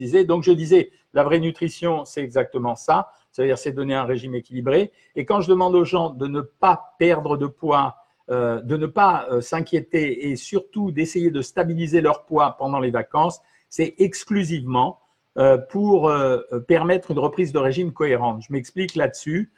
Donc, je disais, la vraie nutrition, c'est exactement ça. C'est-à-dire, c'est donner un régime équilibré. Et quand je demande aux gens de ne pas perdre de poids, euh, de ne pas euh, s'inquiéter et surtout d'essayer de stabiliser leur poids pendant les vacances, c'est exclusivement euh, pour permettre une reprise de régime cohérente. Je m'explique là-dessus.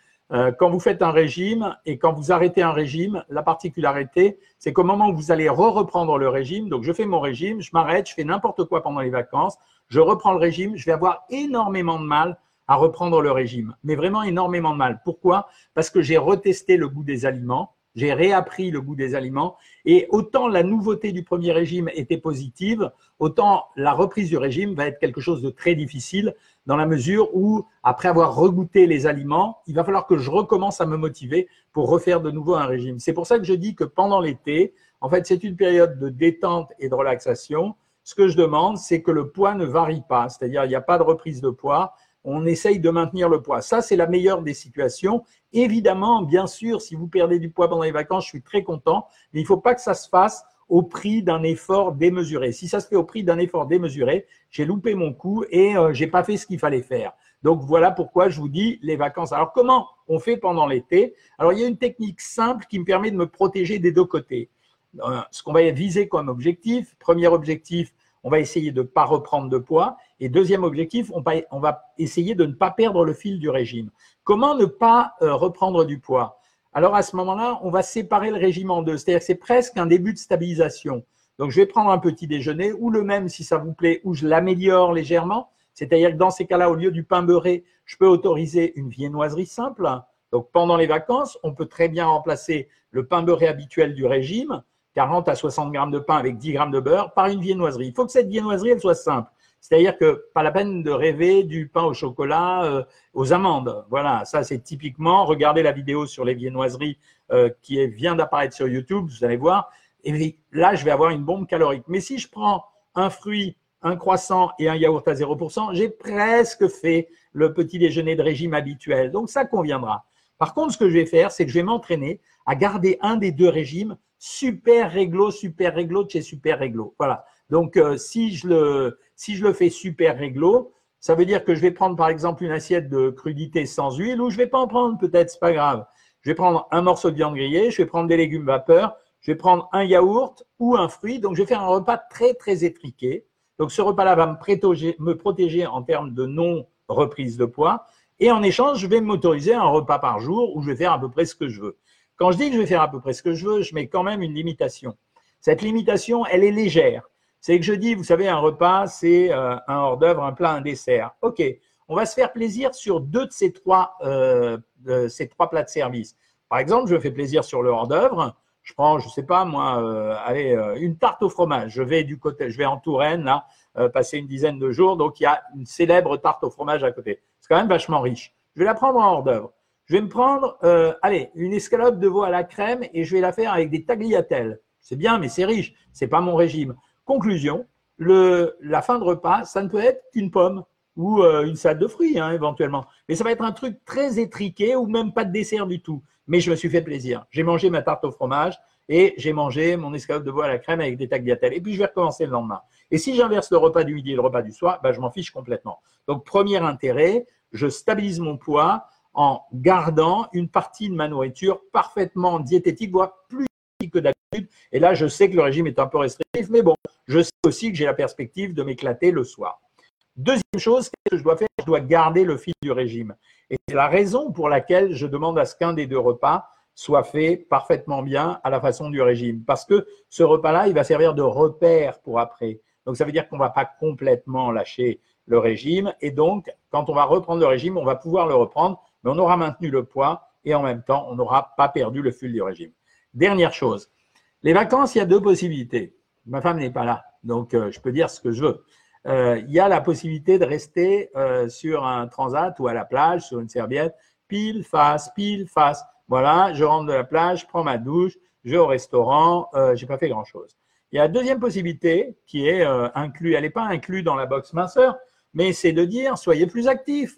Quand vous faites un régime et quand vous arrêtez un régime, la particularité, c'est qu'au moment où vous allez re-reprendre le régime, donc je fais mon régime, je m'arrête, je fais n'importe quoi pendant les vacances, je reprends le régime, je vais avoir énormément de mal à reprendre le régime, mais vraiment énormément de mal. Pourquoi? Parce que j'ai retesté le goût des aliments, j'ai réappris le goût des aliments, et autant la nouveauté du premier régime était positive, autant la reprise du régime va être quelque chose de très difficile, dans la mesure où, après avoir regoûté les aliments, il va falloir que je recommence à me motiver pour refaire de nouveau un régime. C'est pour ça que je dis que pendant l'été, en fait, c'est une période de détente et de relaxation. Ce que je demande, c'est que le poids ne varie pas, c'est-à-dire il n'y a pas de reprise de poids, on essaye de maintenir le poids. Ça, c'est la meilleure des situations. Évidemment, bien sûr, si vous perdez du poids pendant les vacances, je suis très content, mais il ne faut pas que ça se fasse au prix d'un effort démesuré. Si ça se fait au prix d'un effort démesuré, j'ai loupé mon coup et euh, j'ai pas fait ce qu'il fallait faire. Donc voilà pourquoi je vous dis les vacances. Alors comment on fait pendant l'été? Alors il y a une technique simple qui me permet de me protéger des deux côtés. Euh, ce qu'on va viser comme objectif, premier objectif, on va essayer de ne pas reprendre de poids. Et deuxième objectif, on va, essayer de ne pas perdre le fil du régime. Comment ne pas euh, reprendre du poids? Alors à ce moment-là, on va séparer le régime en deux. C'est-à-dire que c'est presque un début de stabilisation. Donc je vais prendre un petit déjeuner ou le même si ça vous plaît, ou je l'améliore légèrement. C'est-à-dire que dans ces cas-là, au lieu du pain beurré, je peux autoriser une viennoiserie simple. Donc pendant les vacances, on peut très bien remplacer le pain beurré habituel du régime 40 à 60 grammes de pain avec 10 grammes de beurre par une viennoiserie. Il faut que cette viennoiserie, elle soit simple. C'est-à-dire que pas la peine de rêver du pain au chocolat euh, aux amandes. Voilà, ça c'est typiquement, regardez la vidéo sur les viennoiseries euh, qui vient d'apparaître sur YouTube, vous allez voir. Et là, je vais avoir une bombe calorique. Mais si je prends un fruit, un croissant et un yaourt à 0%, j'ai presque fait le petit déjeuner de régime habituel. Donc ça conviendra. Par contre, ce que je vais faire, c'est que je vais m'entraîner à garder un des deux régimes super réglo, super réglo de chez super réglo. Voilà. Donc, euh, si, je le, si je le fais super réglo, ça veut dire que je vais prendre par exemple une assiette de crudité sans huile ou je vais pas en prendre, peut-être, c'est pas grave. Je vais prendre un morceau de viande grillée, je vais prendre des légumes vapeur, je vais prendre un yaourt ou un fruit. Donc, je vais faire un repas très, très étriqué. Donc, ce repas-là va me protéger, me protéger en termes de non-reprise de poids. Et en échange, je vais m'autoriser un repas par jour où je vais faire à peu près ce que je veux. Quand je dis que je vais faire à peu près ce que je veux, je mets quand même une limitation. Cette limitation, elle est légère. C'est que je dis, vous savez, un repas, c'est euh, un hors d'œuvre, un plat, un dessert. OK, on va se faire plaisir sur deux de ces trois, euh, ces trois plats de service. Par exemple, je fais plaisir sur le hors d'œuvre. Je prends, je sais pas moi, euh, allez, une tarte au fromage. Je vais du côté, je vais en Touraine là, passer une dizaine de jours, donc il y a une célèbre tarte au fromage à côté. C'est quand même vachement riche. Je vais la prendre en hors d'œuvre. Je vais me prendre, euh, allez, une escalope de veau à la crème et je vais la faire avec des tagliatelles. C'est bien, mais c'est riche. C'est pas mon régime. Conclusion, la fin de repas, ça ne peut être qu'une pomme ou euh, une salade de fruits, hein, éventuellement. Mais ça va être un truc très étriqué ou même pas de dessert du tout. Mais je me suis fait plaisir. J'ai mangé ma tarte au fromage et j'ai mangé mon escalope de veau à la crème avec des tagliatelles. Et puis, je vais recommencer le lendemain. Et si j'inverse le repas du midi et le repas du soir, ben, je m'en fiche complètement. Donc, premier intérêt, je stabilise mon poids en gardant une partie de ma nourriture parfaitement diététique, voire plus que d'habitude. Et là, je sais que le régime est un peu restrictif, mais bon, je sais aussi que j'ai la perspective de m'éclater le soir. Deuxième chose, qu'est-ce que je dois faire? Je dois garder le fil du régime. Et c'est la raison pour laquelle je demande à ce qu'un des deux repas soit fait parfaitement bien à la façon du régime. Parce que ce repas-là, il va servir de repère pour après. Donc ça veut dire qu'on ne va pas complètement lâcher le régime. Et donc, quand on va reprendre le régime, on va pouvoir le reprendre mais on aura maintenu le poids et en même temps, on n'aura pas perdu le fil du régime. Dernière chose, les vacances, il y a deux possibilités. Ma femme n'est pas là, donc euh, je peux dire ce que je veux. Euh, il y a la possibilité de rester euh, sur un transat ou à la plage, sur une serviette, pile, face, pile, face. Voilà, je rentre de la plage, je prends ma douche, je vais au restaurant, euh, j'ai pas fait grand-chose. Il y a la deuxième possibilité qui est inclue, elle n'est pas inclue dans la box minceur, mais c'est de dire soyez plus actifs.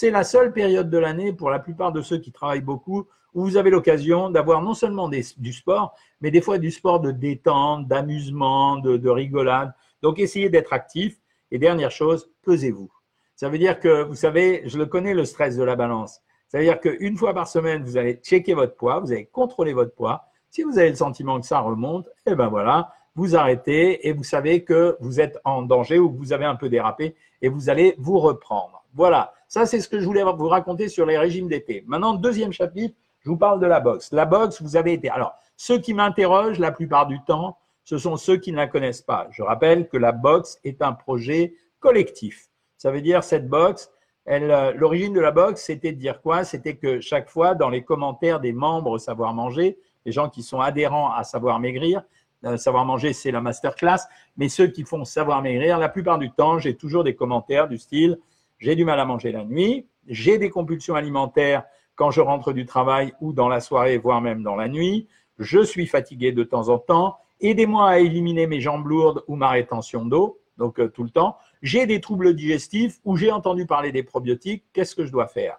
C'est la seule période de l'année pour la plupart de ceux qui travaillent beaucoup où vous avez l'occasion d'avoir non seulement du sport, mais des fois du sport de détente, d'amusement, de, rigolade. Donc essayez d'être actif. Et dernière chose, pesez-vous. Ça veut dire que, vous savez, je le connais, le stress de la balance. Ça veut dire qu'une fois par semaine, vous allez checker votre poids, vous allez contrôler votre poids. Si vous avez le sentiment que ça remonte, eh ben voilà, vous arrêtez et vous savez que vous êtes en danger ou que vous avez un peu dérapé et vous allez vous reprendre. Voilà, ça c'est ce que je voulais vous raconter sur les régimes d'été. Maintenant, deuxième chapitre, je vous parle de la boxe. La boxe, vous avez été. Alors, ceux qui m'interrogent la plupart du temps, ce sont ceux qui ne la connaissent pas. Je rappelle que la boxe est un projet collectif. Ça veut dire cette boxe, euh, l'origine de la boxe, c'était de dire quoi? C'était que chaque fois, dans les commentaires des membres Savoir Manger, les gens qui sont adhérents à Savoir Maigrir, euh, Savoir Manger, c'est la masterclass, mais ceux qui font Savoir Maigrir, la plupart du temps, j'ai toujours des commentaires du style j'ai du mal à manger la nuit, j'ai des compulsions alimentaires quand je rentre du travail ou dans la soirée, voire même dans la nuit, je suis fatigué de temps en temps, aidez-moi à éliminer mes jambes lourdes ou ma rétention d'eau, donc euh, tout le temps, j'ai des troubles digestifs ou j'ai entendu parler des probiotiques, qu'est-ce que je dois faire?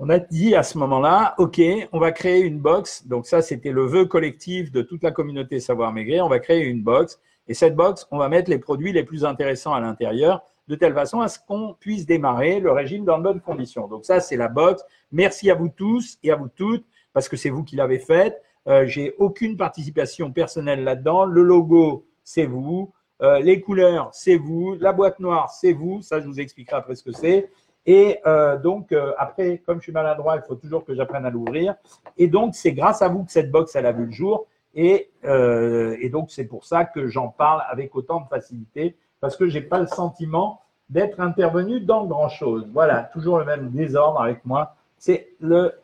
On a dit à ce moment-là, OK, on va créer une box. Donc ça, c'était le vœu collectif de toute la communauté Savoir Maigrir. On va créer une box. Et cette box, on va mettre les produits les plus intéressants à l'intérieur, de telle façon à ce qu'on puisse démarrer le régime dans de bonnes conditions. Donc ça, c'est la box. Merci à vous tous et à vous toutes, parce que c'est vous qui l'avez faite. Euh, J'ai aucune participation personnelle là-dedans. Le logo, c'est vous. Euh, les couleurs, c'est vous. La boîte noire, c'est vous. Ça, je vous expliquerai après ce que c'est. Et euh, donc, après, comme je suis maladroit, il faut toujours que j'apprenne à l'ouvrir. Et donc, c'est grâce à vous que cette box, elle a vu le jour. Et donc, c'est pour ça que j'en parle avec autant de facilité, parce que je n'ai pas le sentiment d'être intervenu dans grand-chose. Voilà, toujours le même désordre avec moi. C'est le,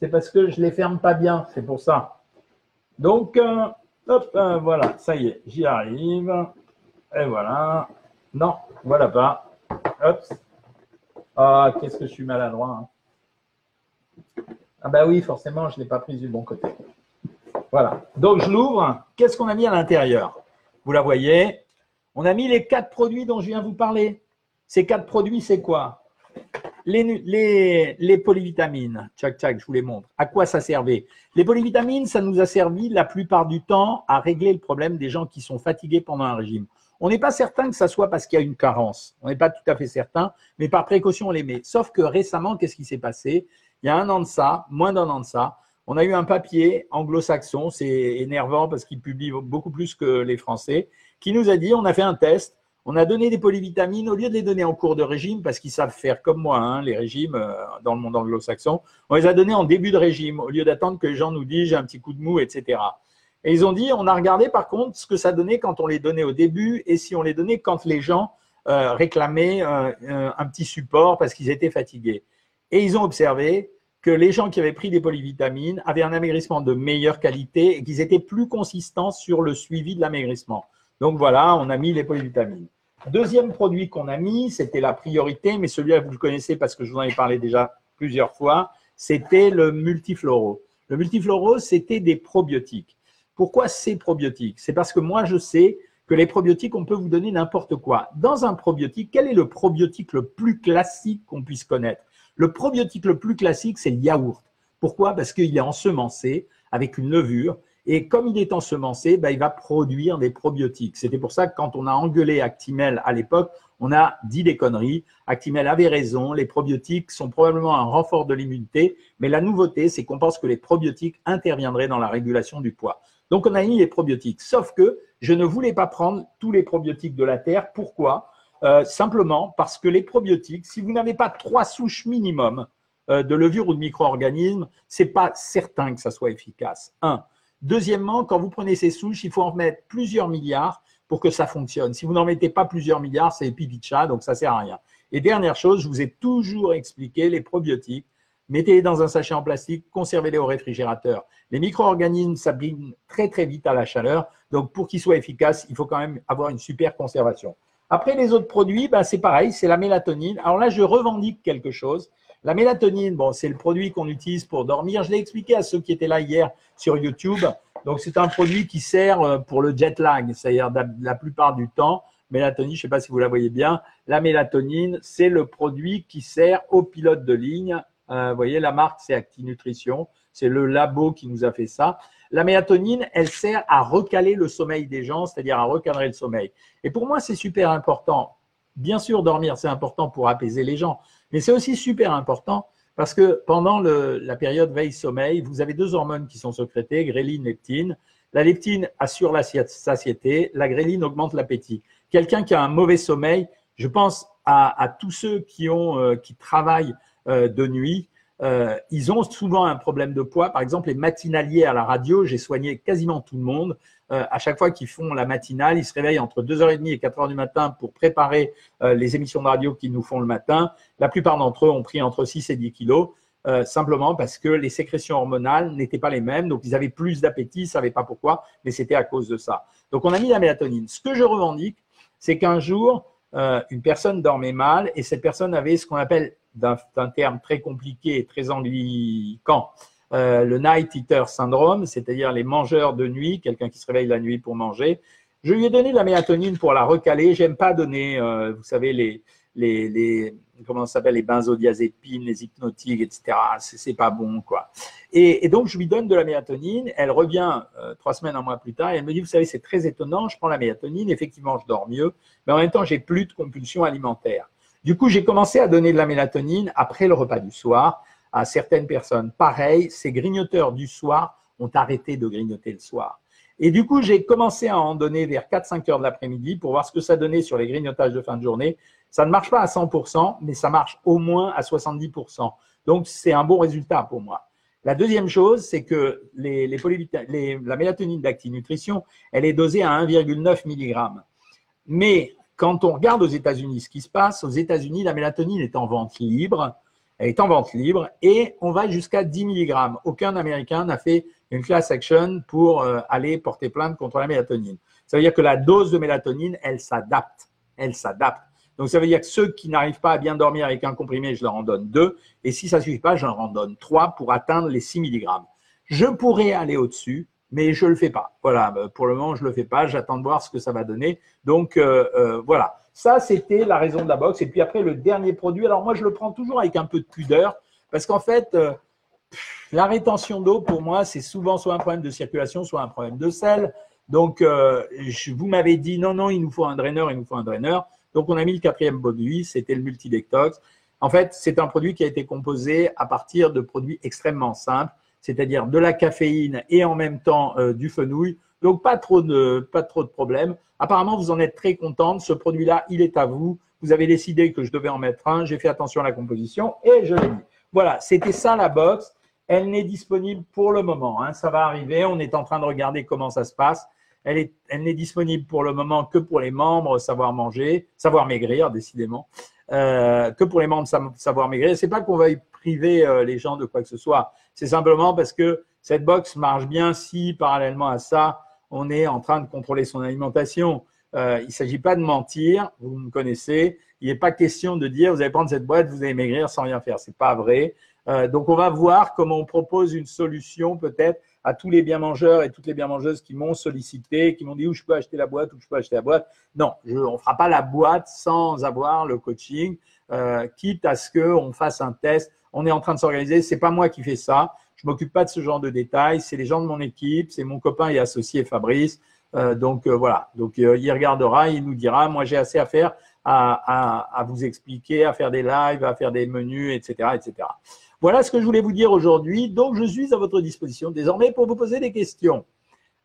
c'est parce que je les ferme pas bien, c'est pour ça. Donc, hop, voilà, ça y est, j'y arrive. Et voilà. Non, voilà pas. Hop, ah, qu'est-ce que je suis maladroit. Hein. Ah ben oui, forcément, je ne l'ai pas prise du bon côté. Voilà. Donc, je l'ouvre. Qu'est-ce qu'on a mis à l'intérieur? Vous la voyez On a mis les quatre produits dont je viens vous parler. Ces quatre produits, c'est quoi? Les, les, les, polyvitamines. Tchac, tchac, je vous les montre. À quoi ça servait? Les polyvitamines, ça nous a servi la plupart du temps à régler le problème des gens qui sont fatigués pendant un régime. On n'est pas certain que ça soit parce qu'il y a une carence. On n'est pas tout à fait certain, mais par précaution, on les met. Sauf que récemment, qu'est-ce qui s'est passé? Il y a un an de ça, moins d'un an de ça, on a eu un papier anglo-saxon, c'est énervant parce qu'il publie beaucoup plus que les Français, qui nous a dit, on a fait un test, on a donné des polyvitamines, au lieu de les donner en cours de régime, parce qu'ils savent faire comme moi, hein, les régimes euh, dans le monde anglo-saxon, on les a donnés en début de régime, au lieu d'attendre que les gens nous disent j'ai un petit coup de mou, etc. Et ils ont dit, on a regardé par contre ce que ça donnait quand on les donnait au début et si on les donnait quand les gens euh, réclamaient euh, un petit support parce qu'ils étaient fatigués. Et ils ont observé que les gens qui avaient pris des polyvitamines avaient un amaigrissement de meilleure qualité et qu'ils étaient plus consistants sur le suivi de l'amaigrissement. Donc voilà, on a mis les polyvitamines. Deuxième produit qu'on a mis, c'était la priorité, mais celui-là, vous le connaissez parce que je vous en ai parlé déjà plusieurs fois, c'était le multifloro. Le multifloro, c'était des probiotiques. Pourquoi ces probiotiques? C'est parce que moi, je sais que les probiotiques, on peut vous donner n'importe quoi. Dans un probiotique, quel est le probiotique le plus classique qu'on puisse connaître? Le probiotique le plus classique, c'est le yaourt. Pourquoi? Parce qu'il est ensemencé avec une levure. Et comme il est ensemencé, bah, il va produire des probiotiques. C'était pour ça que quand on a engueulé Actimel à l'époque, on a dit des conneries. Actimel avait raison, les probiotiques sont probablement un renfort de l'immunité, mais la nouveauté, c'est qu'on pense que les probiotiques interviendraient dans la régulation du poids. Donc, on a mis les probiotiques. Sauf que je ne voulais pas prendre tous les probiotiques de la Terre. Pourquoi? Euh, Simplement parce que les probiotiques, si vous n'avez pas trois souches minimum euh, de levure ou de micro-organismes, c'est pas certain que ça soit efficace. Un. Deuxièmement, quand vous prenez ces souches, il faut en mettre plusieurs milliards pour que ça fonctionne. Si vous n'en mettez pas plusieurs milliards, c'est chat, donc ça sert à rien. Et dernière chose, je vous ai toujours expliqué les probiotiques mettez-les dans un sachet en plastique, conservez-les au réfrigérateur. Les micro-organismes s'abîment très très vite à la chaleur, donc pour qu'ils soient efficaces, il faut quand même avoir une super conservation. Après les autres produits, ben, c'est pareil, c'est la mélatonine. Alors là, je revendique quelque chose. La mélatonine, bon, c'est le produit qu'on utilise pour dormir. Je l'ai expliqué à ceux qui étaient là hier sur YouTube. Donc, c'est un produit qui sert euh, pour le jet lag, c'est-à-dire la plupart du temps. Mélatonine, je ne sais pas si vous la voyez bien. La mélatonine, c'est le produit qui sert aux pilotes de ligne euh, vous voyez, la marque, c'est ActiNutrition. C'est le labo qui nous a fait ça. la mélatonine, elle sert à recaler le sommeil des gens, c'est-à-dire à recadrer le sommeil. Et pour moi, c'est super important. Bien sûr, dormir, c'est important pour apaiser les gens, mais c'est aussi super important parce que pendant la période veille-sommeil, vous avez deux hormones qui sont sécrétées, gréline, leptine. La leptine assure la satiété, la gréline augmente l'appétit. Quelqu'un qui a un mauvais sommeil, je pense à, tous ceux qui, ont, euh, qui travaillent euh, de nuit, euh, ils ont souvent un problème de poids. Par exemple, les matinaliers à la radio, j'ai soigné quasiment tout le monde. Euh, à chaque fois qu'ils font la matinale, ils se réveillent entre 2h30 et 4h du matin pour préparer euh, les émissions de radio qu'ils nous font le matin. La plupart d'entre eux ont pris entre 6 et 10 kilos. simplement parce que les sécrétions hormonales n'étaient pas les mêmes, donc ils avaient plus d'appétit, ils ne savaient pas pourquoi, mais c'était à cause de ça. Donc on a mis la mélatonine. Ce que je revendique, c'est qu'un jour, une personne dormait mal et cette personne avait ce qu'on appelle d'un terme très compliqué et très anglican, euh, le night eater syndrome, c'est-à-dire les mangeurs de nuit, quelqu'un qui se réveille la nuit pour manger. Je lui ai donné de la mélatonine pour la recaler. J'aime pas donner, euh, vous savez, les, les, s'appelle, les benzodiazépines, les hypnotiques, etc. C'est pas bon, quoi. Et, donc, je lui donne de la mélatonine. Elle revient euh, trois semaines, un mois plus tard, et elle me dit, vous savez, c'est très étonnant. Je prends la mélatonine, effectivement, je dors mieux, mais en même temps, j'ai plus de compulsion alimentaire. Du coup, j'ai commencé à donner de la mélatonine après le repas du soir à certaines personnes. Pareil, ces grignoteurs du soir ont arrêté de grignoter le soir. Et du coup, j'ai commencé à en donner vers 4-5 heures de l'après-midi pour voir ce que ça donnait sur les grignotages de fin de journée. Ça ne marche pas à 100%, mais ça marche au moins à 70%. Donc, c'est un bon résultat pour moi. La deuxième chose, c'est que la mélatonine d'ActiNutrition, elle est dosée à 1,9 mg. Mais quand on regarde aux États-Unis ce qui se passe, aux États-Unis, la mélatonine est en vente libre. Elle est en vente libre et on va jusqu'à 10 mg. Aucun Américain n'a fait une class action pour euh, aller porter plainte contre la mélatonine. Ça veut dire que la dose de mélatonine, elle s'adapte. Elle s'adapte. Donc, ça veut dire que ceux qui n'arrivent pas à bien dormir avec un comprimé, je leur en donne deux. Et si ça ne suffit pas, je leur en donne trois pour atteindre les 6 mg. Je pourrais aller au-dessus, mais je le fais pas. Voilà, euh, pour le moment, je le fais pas. J'attends de voir ce que ça va donner. Donc euh, euh, voilà, ça c'était la raison de la box. Et puis après le dernier produit. Alors moi, je le prends toujours avec un peu de pudeur parce qu'en fait, la rétention d'eau pour moi, c'est souvent soit un problème de circulation, soit un problème de sel. Donc vous m'avez dit non non, il nous faut un draineur, il nous faut un draineur. Donc on a mis le quatrième produit, c'était le multidectox. En fait, c'est un produit qui a été composé à partir de produits extrêmement simples c'est-à-dire de la caféine et en même temps euh, du fenouil. Donc pas trop de pas trop de problèmes. Apparemment, vous en êtes très contente. Ce produit-là, il est à vous. Vous avez décidé que je devais en mettre un. J'ai fait attention à la composition et je l'ai mis. Voilà, c'était ça la box. Elle n'est disponible pour le moment. Hein. Ça va arriver. On est en train de regarder comment ça se passe. Elle, est, elle n'est disponible pour le moment que pour les membres Savoir Manger, Savoir Maigrir, décidément. Euh, que pour les membres Savoir Maigrir. C'est pas qu'on va priver euh, les gens de quoi que ce soit. C'est simplement parce que cette box marche bien si, parallèlement à ça, on est en train de contrôler son alimentation. Euh, il ne s'agit pas de mentir, vous me connaissez. Il n'est pas question de dire vous allez prendre cette boîte, vous allez maigrir sans rien faire. Ce n'est pas vrai. Euh, donc on va voir comment on propose une solution peut-être à tous les bien mangeurs et toutes les bien mangeuses qui m'ont sollicité, qui m'ont dit où je peux acheter la boîte, où je peux acheter la boîte. Non, on ne fera pas la boîte sans avoir le coaching, quitte à ce qu'on fasse un test on est en train de s'organiser. C'est pas moi qui fais ça. Je m'occupe pas de ce genre de détails. C'est les gens de mon équipe. C'est mon copain et associé Fabrice. Euh, donc euh, voilà. Donc euh, il regardera, il nous dira. Moi j'ai assez à faire à, vous expliquer, à faire des lives, à faire des menus, etc., etc. Voilà ce que je voulais vous dire aujourd'hui. Donc je suis à votre disposition désormais pour vous poser des questions.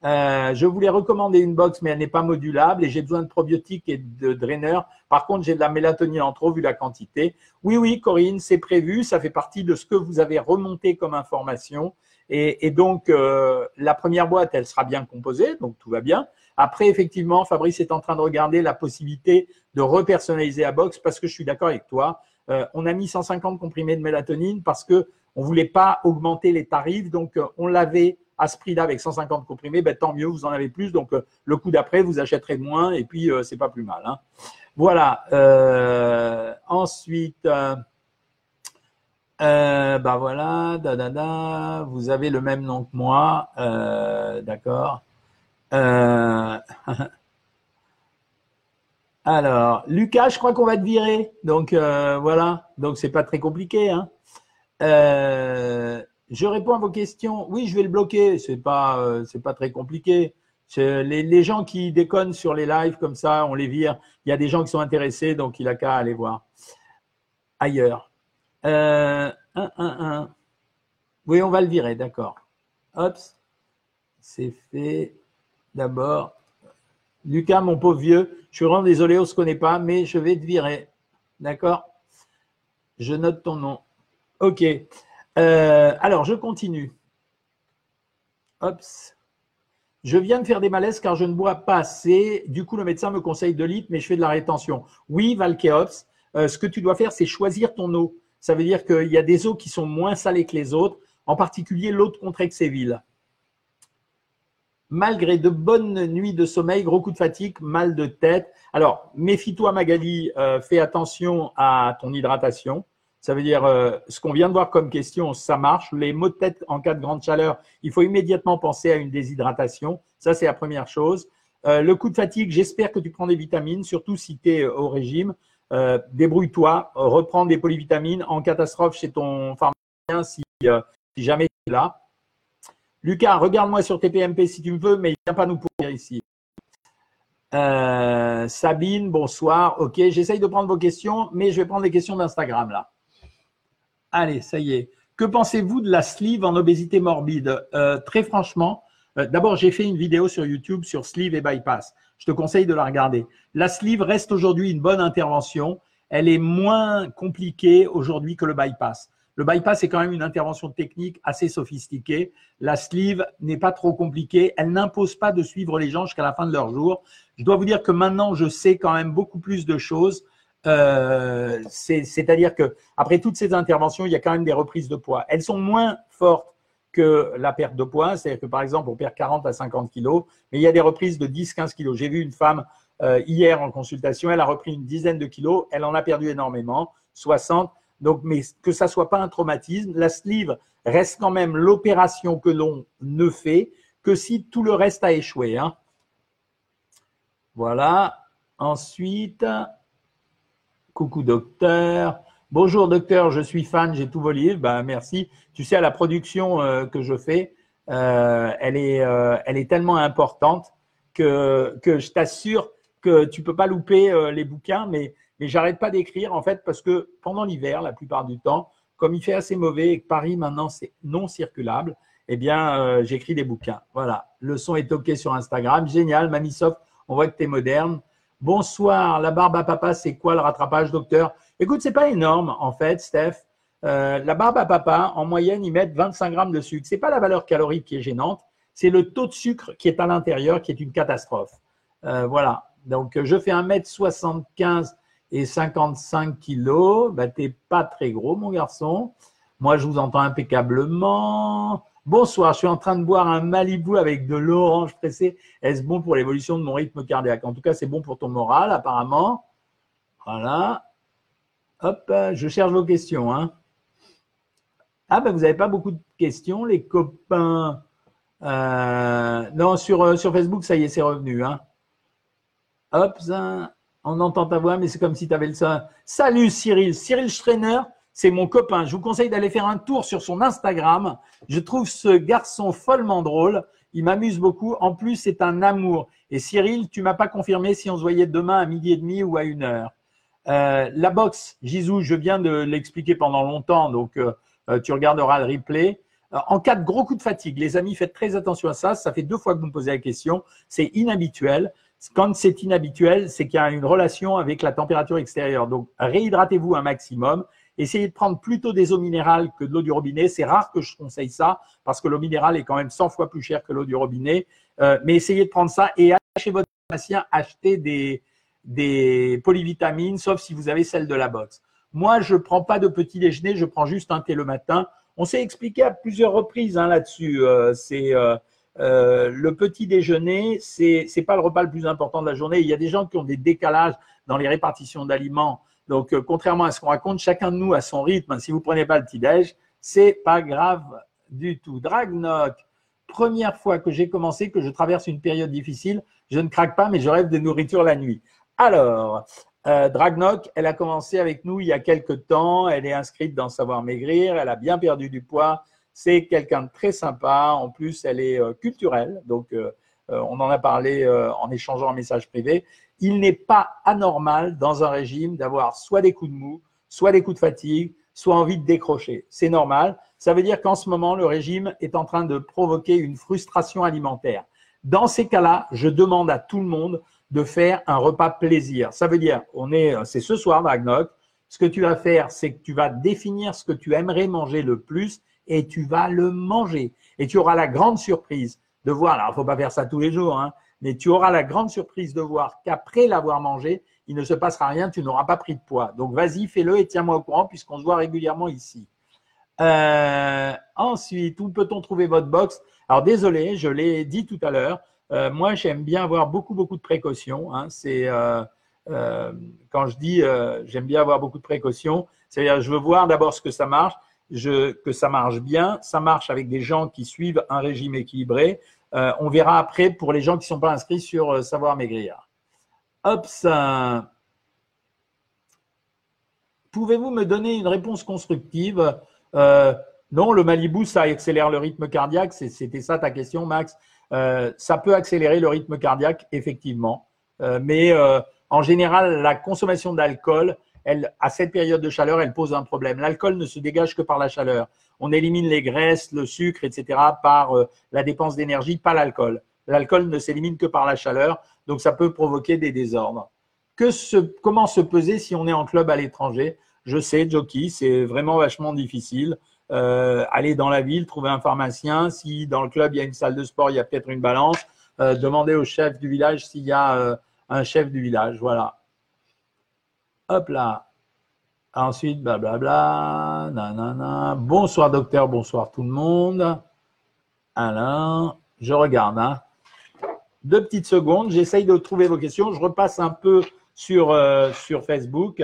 Euh, je voulais recommander une box, mais elle n'est pas modulable et j'ai besoin de probiotiques et de draineurs. Par contre, j'ai de la mélatonine en trop vu la quantité. Oui, oui, Corinne, c'est prévu. Ça fait partie de ce que vous avez remonté comme information. Et, donc, euh, la première boîte, elle sera bien composée, donc tout va bien. Après, effectivement, Fabrice est en train de regarder la possibilité de repersonnaliser la box parce que je suis d'accord avec toi. Euh, on a mis 150 comprimés de mélatonine parce que on voulait pas augmenter les tarifs, donc on l'avait à ce prix-là avec 150 comprimés, ben, tant mieux, vous en avez plus. Donc, euh, le coup d'après, vous achèterez moins et puis, euh, c'est pas plus mal. Hein. Voilà. Euh, ensuite, ben voilà, da, da, da, vous avez le même nom que moi. D'accord. Alors, Lucas, je crois qu'on va te virer. Donc, voilà. Donc, c'est pas très compliqué. Hein. Je réponds à vos questions. Oui, je vais le bloquer. C'est pas, euh, c'est pas très compliqué. Les, les, gens qui déconnent sur les lives comme ça, on les vire. Il y a des gens qui sont intéressés, donc il a qu'à aller voir ailleurs. Euh, un. Oui, on va le virer, d'accord. Hop, c'est fait. D'abord, Lucas, mon pauvre vieux, je suis vraiment désolé, on ne se connaît pas, mais je vais te virer. D'accord? Je note ton nom. OK. Euh, alors, je continue. Hop. Je viens de faire des malaises car je ne bois pas assez. Du coup, le médecin me conseille 2 litres, mais je fais de la rétention. Oui, Valkeops, euh, ce que tu dois faire, c'est choisir ton eau. Ça veut dire qu'il y a des eaux qui sont moins salées que les autres, en particulier l'eau de Contrexéville. Malgré de bonnes nuits de sommeil, gros coup de fatigue, mal de tête. Alors, méfie-toi Magali, euh, fais attention à ton hydratation. Ça veut dire, euh, ce qu'on vient de voir comme question, ça marche. Les maux de tête en cas de grande chaleur, il faut immédiatement penser à une déshydratation. Ça, c'est la première chose. Euh, le coup de fatigue, j'espère que tu prends des vitamines, surtout si tu es au régime. Débrouille-toi, reprends des polyvitamines en catastrophe chez ton pharmacien si, jamais tu es là. Lucas, regarde-moi sur TPMP si tu veux, mais il ne vient pas nous pourrir ici. Euh, Sabine, bonsoir. Ok, j'essaye de prendre vos questions, mais je vais prendre les questions d'Instagram là. Allez, ça y est. Que pensez-vous de la sleeve en obésité morbide? Euh, Très franchement, euh, d'abord, j'ai fait une vidéo sur YouTube sur sleeve et bypass. Je te conseille de la regarder. La sleeve reste aujourd'hui une bonne intervention. Elle est moins compliquée aujourd'hui que le bypass. Le bypass est quand même une intervention technique assez sophistiquée. La sleeve n'est pas trop compliquée. Elle n'impose pas de suivre les gens jusqu'à la fin de leur jour. Je dois vous dire que maintenant, je sais quand même beaucoup plus de choses. Euh, c'est-à-dire que après toutes ces interventions, il y a quand même des reprises de poids. Elles sont moins fortes que la perte de poids. C'est-à-dire que par exemple, on perd 40 à 50 kilos, mais il y a des reprises de 10-15 kilos. J'ai vu une femme euh, hier en consultation, elle a repris une dizaine de kilos, elle en a perdu énormément, 60. Donc, mais que ça soit pas un traumatisme, la sleeve reste quand même l'opération que l'on ne fait que si tout le reste a échoué. Hein. Voilà. Ensuite, coucou docteur. Bonjour docteur, je suis fan, j'ai tous vos livres. Ben, merci. Tu sais, à la production euh, que je fais, euh, elle, est, euh, elle est tellement importante que, que je t'assure que tu peux pas louper les bouquins, mais mais j'arrête pas d'écrire en fait parce que pendant l'hiver, la plupart du temps, comme il fait assez mauvais et que Paris maintenant c'est non circulable, eh bien j'écris des bouquins. Voilà, le son est ok sur Instagram, génial, Mamisoft, on voit que tu es moderne. Bonsoir, la barbe à papa, c'est quoi le rattrapage, docteur? Écoute, c'est pas énorme en fait, Steph. Euh, la barbe à papa, en moyenne, ils mettent 25 grammes de sucre. C'est pas la valeur calorique qui est gênante, c'est le taux de sucre qui est à l'intérieur qui est une catastrophe. Euh, voilà. Donc, je fais 1m75 et 55 kilos, bah, t'es pas très gros, mon garçon. Moi, je vous entends impeccablement. Bonsoir, je suis en train de boire un Malibu avec de l'orange pressé. Est-ce bon pour l'évolution de mon rythme cardiaque? En tout cas, c'est bon pour ton moral, apparemment. Voilà. Hop, je cherche vos questions. Hein. Ah, ben vous n'avez pas beaucoup de questions, les copains. Euh, non, sur, euh, sur Facebook, ça y est, c'est revenu. Hein. Hop, on entend ta voix, mais c'est comme si tu avais le sein. Salut Cyril, Cyril Schreiner, c'est mon copain. Je vous conseille d'aller faire un tour sur son Instagram. Je trouve ce garçon follement drôle. Il m'amuse beaucoup. En plus, c'est un amour. Et Cyril, tu m'as pas confirmé si on se voyait demain à midi et demi ou à une heure. Euh, la boxe, Gisou, je viens de l'expliquer pendant longtemps, donc euh, euh, tu regarderas le replay. en cas de gros coup de fatigue, les amis, faites très attention à ça. Ça fait deux fois que vous me posez la question. C'est inhabituel. Quand c'est inhabituel, c'est qu'il y a une relation avec la température extérieure. Donc, réhydratez-vous un maximum. Essayez de prendre plutôt des eaux minérales que de l'eau du robinet. C'est rare que je conseille ça parce que l'eau minérale est quand même 100 fois plus chère que l'eau du robinet. Euh, mais essayez de prendre ça et chez votre patient, achetez des, polyvitamines, sauf si vous avez celle de la boxe. Moi, je ne prends pas de petit déjeuner, je prends juste un thé le matin. On s'est expliqué à plusieurs reprises hein, là-dessus. Euh, c'est euh, le petit déjeuner, c'est n'est pas le repas le plus important de la journée. Il y a des gens qui ont des décalages dans les répartitions d'aliments. Donc, euh, contrairement à ce qu'on raconte, chacun de nous a son rythme. Si vous prenez pas le petit déj, c'est pas grave du tout. Dragnok, première fois que j'ai commencé, que je traverse une période difficile, je ne craque pas, mais je rêve de nourriture la nuit. Alors, euh, Dragnok, elle a commencé avec nous il y a quelques temps. Elle est inscrite dans Savoir Maigrir. Elle a bien perdu du poids. C'est quelqu'un de très sympa. En plus, elle est culturelle. Donc, on en a parlé en échangeant un message privé. Il n'est pas anormal dans un régime d'avoir soit des coups de mou, soit des coups de fatigue, soit envie de décrocher. C'est normal. Ça veut dire qu'en ce moment, le régime est en train de provoquer une frustration alimentaire. Dans ces cas-là, je demande à tout le monde de faire un repas plaisir. Ça veut dire, on est, c'est ce soir, Ragnok. Ce que tu vas faire, c'est que tu vas définir ce que tu aimerais manger le plus et tu vas le manger. Et tu auras la grande surprise de voir, alors faut pas faire ça tous les jours, hein, mais tu auras la grande surprise de voir qu'après l'avoir mangé, il ne se passera rien, tu n'auras pas pris de poids. Donc vas-y, fais-le et tiens-moi au courant puisqu'on se voit régulièrement ici. Euh, ensuite, où peut-on trouver votre box? Alors désolé, je l'ai dit tout à l'heure. Euh, moi, j'aime bien avoir beaucoup, beaucoup de précautions. Hein. C'est euh, quand je dis j'aime bien avoir beaucoup de précautions, c'est-à-dire je veux voir d'abord ce que ça marche, que ça marche bien. Ça marche avec des gens qui suivent un régime équilibré. On verra après pour les gens qui ne sont pas inscrits sur Savoir Maigrir. Pouvez-vous me donner une réponse constructive? Euh, Non, le Malibu, ça accélère le rythme cardiaque. C'était ça ta question, Max. Euh, ça peut accélérer le rythme cardiaque, effectivement. Euh, mais en général, la consommation d'alcool, elle, à cette période de chaleur, elle pose un problème. L'alcool ne se dégage que par la chaleur. On élimine les graisses, le sucre, etc. par la dépense d'énergie, pas l'alcool. L'alcool ne s'élimine que par la chaleur. Donc, ça peut provoquer des désordres. Comment se peser si on est en club à l'étranger? Je sais, jockey, c'est vraiment vachement difficile. Euh, aller dans la ville, trouver un pharmacien. Si dans le club, il y a une salle de sport, il y a peut-être une balance. Euh, demander au chef du village s'il y a euh, un chef du village. Voilà. Hop là. Ensuite, blablabla. Nanana. Bonsoir, docteur. Bonsoir, tout le monde. Alain. Je regarde. Hein deux petites secondes. J'essaye de trouver vos questions. Je repasse un peu sur, euh, sur Facebook.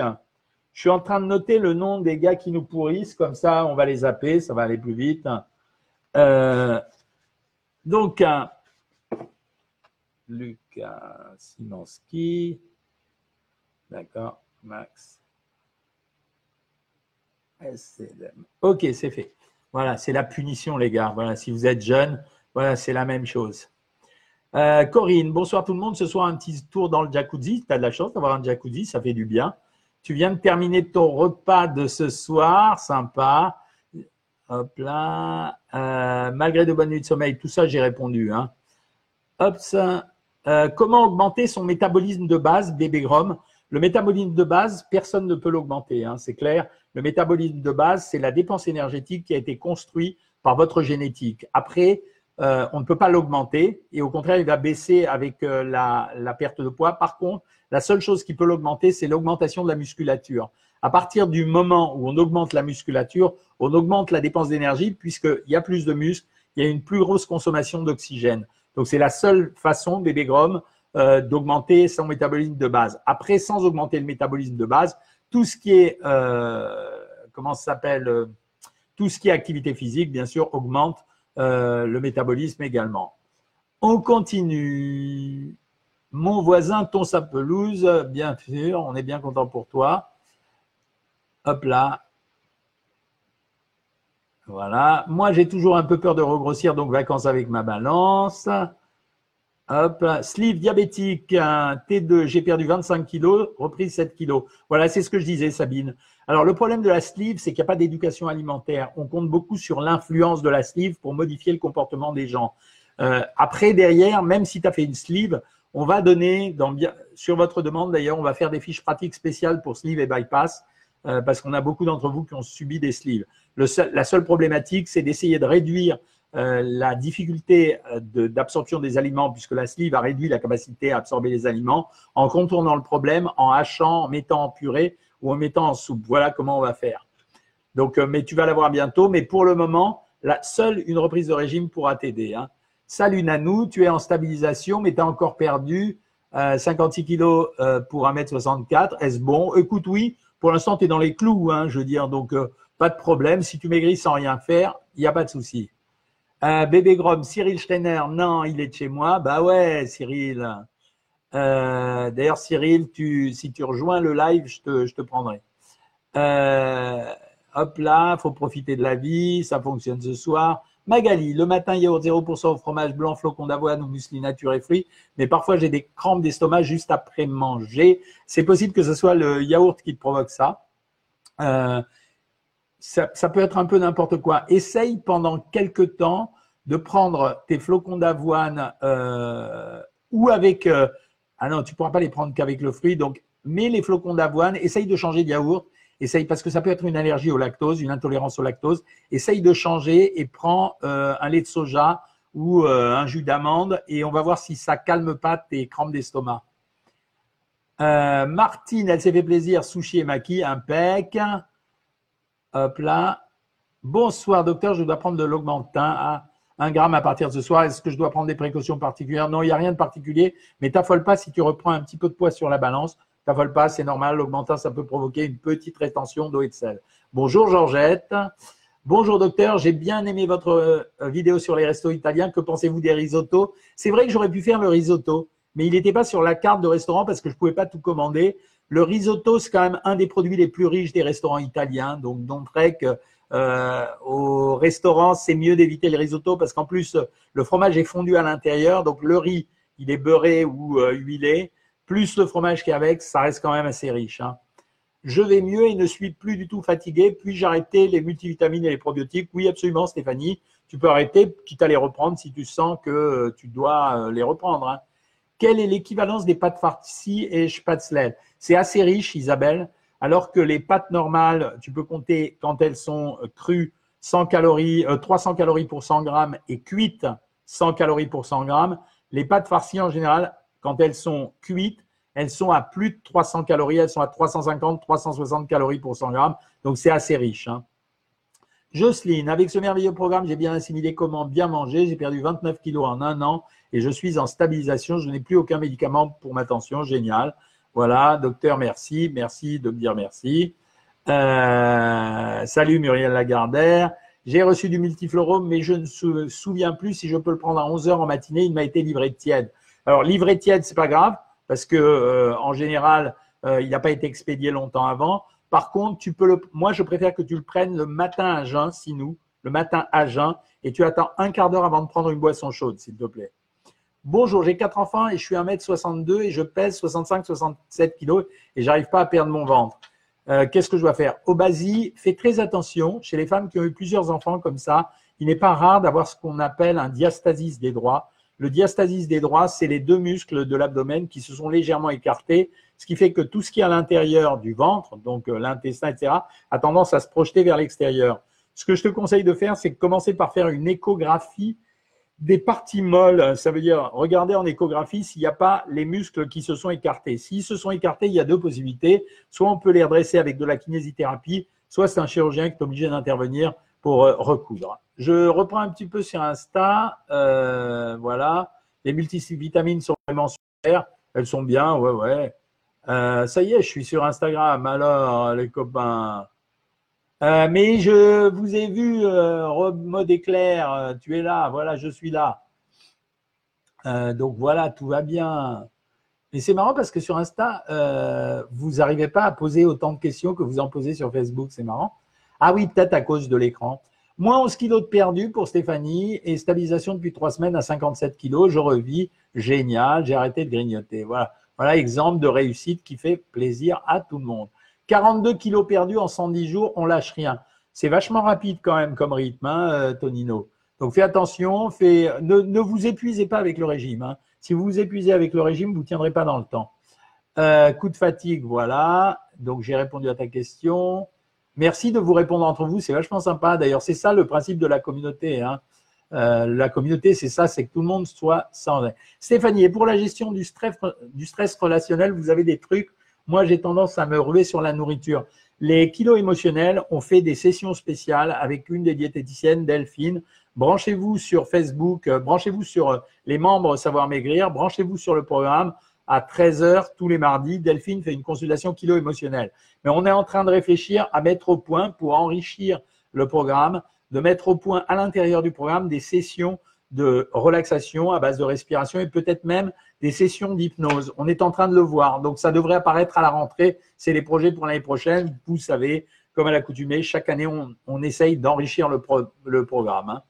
Je suis en train de noter le nom des gars qui nous pourrissent. Comme ça, on va les zapper. Ça va aller plus vite. Euh, donc, Lucas Simanski. D'accord. Max. Ok, c'est fait. Voilà, c'est la punition, les gars. Voilà, si vous êtes jeune, voilà, c'est la même chose. Euh, Corinne, bonsoir tout le monde. Ce soir, un petit tour dans le jacuzzi. Tu as de la chance d'avoir un jacuzzi, ça fait du bien. Tu viens de terminer ton repas de ce soir, sympa. Hop là. Euh, malgré de bonnes nuits de sommeil, tout ça, j'ai répondu. Hein. Hop, euh, comment augmenter son métabolisme de base, bébé Grom Le métabolisme de base, personne ne peut l'augmenter, hein, c'est clair. Le métabolisme de base, c'est la dépense énergétique qui a été construite par votre génétique. Après, euh, on ne peut pas l'augmenter et au contraire, il va baisser avec euh, la, perte de poids. Par contre, la seule chose qui peut l'augmenter, c'est l'augmentation de la musculature. À partir du moment où on augmente la musculature, on augmente la dépense d'énergie puisqu'il y a plus de muscles, il y a une plus grosse consommation d'oxygène. Donc, c'est la seule façon, bébé Grom, euh, d'augmenter son métabolisme de base. Après, sans augmenter le métabolisme de base, tout ce qui est, ça s'appelle, tout ce qui est activité physique, bien sûr, augmente euh, le métabolisme également. On continue. Mon voisin ton sa pelouse, bien sûr, on est bien content pour toi. Hop là. Voilà. Moi, j'ai toujours un peu peur de regrossir, donc vacances avec ma balance. Hop, sleeve diabétique, T2, j'ai perdu 25 kilos, reprise 7 kilos. Voilà, c'est ce que je disais, Sabine. Alors, le problème de la sleeve, c'est qu'il n'y a pas d'éducation alimentaire. On compte beaucoup sur l'influence de la sleeve pour modifier le comportement des gens. Euh, après, derrière, même si tu as fait une sleeve, on va donner, sur votre demande d'ailleurs, on va faire des fiches pratiques spéciales pour sleeve et bypass, euh, parce qu'on a beaucoup d'entre vous qui ont subi des sleeves. la seule problématique, c'est d'essayer de réduire euh, la difficulté euh, d'absorption des aliments, puisque la sleeve a réduit la capacité à absorber les aliments, en contournant le problème, en hachant, en mettant en purée ou en mettant en soupe. Voilà comment on va faire. Donc, euh, mais tu vas l'avoir bientôt. Mais pour le moment, seule une reprise de régime pourra t'aider. Hein. Salut Nanou, tu es en stabilisation, mais tu as encore perdu 56 kilos pour 1m64. Est-ce bon? Écoute, oui, pour l'instant, tu es dans les clous, hein, je veux dire. Donc, pas de problème. Si tu maigris sans rien faire, il n'y a pas de souci. Euh, bébé Grom, Cyril Schreiner, non, il est de chez moi. Bah ouais, Cyril. Euh, d'ailleurs, Cyril, tu, si tu rejoins le live, je te, je te prendrai. Euh, hop là, faut profiter de la vie, ça fonctionne ce soir. Magali, le matin, yaourt 0% au fromage blanc, flocon d'avoine ou muesli nature et fruits, mais parfois j'ai des crampes d'estomac juste après manger. C'est possible que ce soit le yaourt qui te provoque ça. Euh, ça, peut être un peu n'importe quoi. Essaye pendant quelques temps de prendre tes flocons d'avoine euh, ou avec. Euh, ah non, tu ne pourras pas les prendre qu'avec le fruit. Donc, mets les flocons d'avoine, essaye de changer de yaourt Essaye, parce que ça peut être une allergie au lactose, une intolérance au lactose. Essaye de changer et prends euh, un lait de soja ou un jus d'amande et on va voir si ça calme pas tes crampes d'estomac. Martine, elle s'est fait plaisir, sushi et maquis, impec. Hop là. Bonsoir docteur, je dois prendre de l'augmentin à 1 gramme à partir de ce soir. Est-ce que je dois prendre des précautions particulières? Non, il n'y a rien de particulier, mais t'affole pas si tu reprends un petit peu de poids sur la balance vole pas, c'est normal. L'augmentin, ça peut provoquer une petite rétention d'eau et de sel. Bonjour Georgette. Bonjour docteur, j'ai bien aimé votre euh, vidéo sur les restos italiens. Que pensez-vous des risottos? C'est vrai que j'aurais pu faire le risotto, mais il n'était pas sur la carte de restaurant parce que je ne pouvais pas tout commander. Le risotto, c'est quand même un des produits les plus riches des restaurants italiens. Donc, d'entrée que euh, au restaurant, c'est mieux d'éviter le risotto parce qu'en plus, le fromage est fondu à l'intérieur. Donc, le riz, il est beurré ou euh, huilé plus le fromage qui est avec, ça reste quand même assez riche. Hein. Je vais mieux et ne suis plus du tout fatigué. Puis-je arrêter les multivitamines et les probiotiques? Oui, absolument, Stéphanie. Tu peux arrêter, quitte à les reprendre si tu sens que euh, tu dois les reprendre. Hein. Quelle est l'équivalence des pâtes farcies et spätzle C'est assez riche, Isabelle. Alors que les pâtes normales, tu peux compter quand elles sont euh, crues 100 calories, 300 calories pour 100 grammes et cuites 100 calories pour 100 grammes. Les pâtes farcies en général quand elles sont cuites, elles sont à plus de 300 calories, elles sont à 350, 360 calories pour 100 grammes. Donc, c'est assez riche. Hein. Jocelyne, avec ce merveilleux programme, j'ai bien assimilé comment bien manger. J'ai perdu 29 kilos en un an et je suis en stabilisation. Je n'ai plus aucun médicament pour ma tension. Génial. Voilà, docteur, merci. Merci de me dire merci. Euh, salut Muriel Lagardère. J'ai reçu du multiflorum, mais je ne me souviens plus si je peux le prendre à 11 heures en matinée. Il m'a été livré tiède. Alors, livrer tiède, c'est pas grave, parce que euh, en général, euh, il n'a pas été expédié longtemps avant. Par contre, tu peux le, moi, je préfère que tu le prennes le matin à jeun, si nous, le matin à jeun, et tu attends un quart d'heure avant de prendre une boisson chaude, s'il te plaît. Bonjour, j'ai quatre enfants et je suis 1m62 et je pèse 65-67 kg et j'arrive pas à perdre mon ventre. Euh, qu'est-ce que je dois faire? Obasie, fais très attention. Chez les femmes qui ont eu plusieurs enfants comme ça, il n'est pas rare d'avoir ce qu'on appelle un diastasis des droits. Le diastasis des droits, c'est les deux muscles de l'abdomen qui se sont légèrement écartés, ce qui fait que tout ce qui est à l'intérieur du ventre, donc euh, l'intestin, etc., a tendance à se projeter vers l'extérieur. Ce que je te conseille de faire, c'est commencer par faire une échographie des parties molles. Ça veut dire regarder en échographie s'il n'y a pas les muscles qui se sont écartés. S'ils se sont écartés, il y a deux possibilités. Soit on peut les redresser avec de la kinésithérapie, soit c'est un chirurgien qui est obligé d'intervenir pour euh, recoudre. Je reprends un petit peu sur Insta. Euh, voilà. Les multivitamines sont vraiment super. Elles sont bien, ouais, ouais. Euh, ça y est, je suis sur Instagram. Alors, les copains. mais je vous ai vu, mode éclair, tu es là, voilà, je suis là. donc voilà, tout va bien. Mais c'est marrant parce que sur Insta, vous n'arrivez pas à poser autant de questions que vous en posez sur Facebook, c'est marrant. Ah oui, peut-être à cause de l'écran. Moins 11 kilos de perdu pour Stéphanie et stabilisation depuis trois semaines à 57 kilos. Je revis. Génial. J'ai arrêté de grignoter. Voilà. Voilà, exemple de réussite qui fait plaisir à tout le monde. 42 kilos perdus en 110 jours, on lâche rien. C'est vachement rapide quand même comme rythme, hein, euh, Tonino. Donc fais attention, ne, vous épuisez pas avec le régime. Hein. Si vous vous épuisez avec le régime, vous ne tiendrez pas dans le temps. Euh, coup de fatigue, voilà. Donc j'ai répondu à ta question. Merci de vous répondre entre vous, c'est vachement sympa. D'ailleurs, c'est ça le principe de la communauté. Hein. Euh, la communauté, c'est ça, c'est que tout le monde soit sans. Stéphanie, et pour la gestion du stress, relationnel, vous avez des trucs. Moi, j'ai tendance à me ruer sur la nourriture. Les kilos émotionnels ont fait des sessions spéciales avec une des diététiciennes, Delphine. Branchez-vous sur Facebook, euh, branchez-vous sur euh, les membres Savoir Maigrir, branchez-vous sur le programme à 13h tous les mardis. Delphine fait une consultation kilo émotionnelle. Mais on est en train de réfléchir à mettre au point, pour enrichir le programme, de mettre au point à l'intérieur du programme des sessions de relaxation à base de respiration et peut-être même des sessions d'hypnose. On est en train de le voir. Donc, ça devrait apparaître à la rentrée. C'est les projets pour l'année prochaine. Vous savez, comme à l'accoutumée, chaque année, on, essaye d'enrichir le, le, programme. Hein.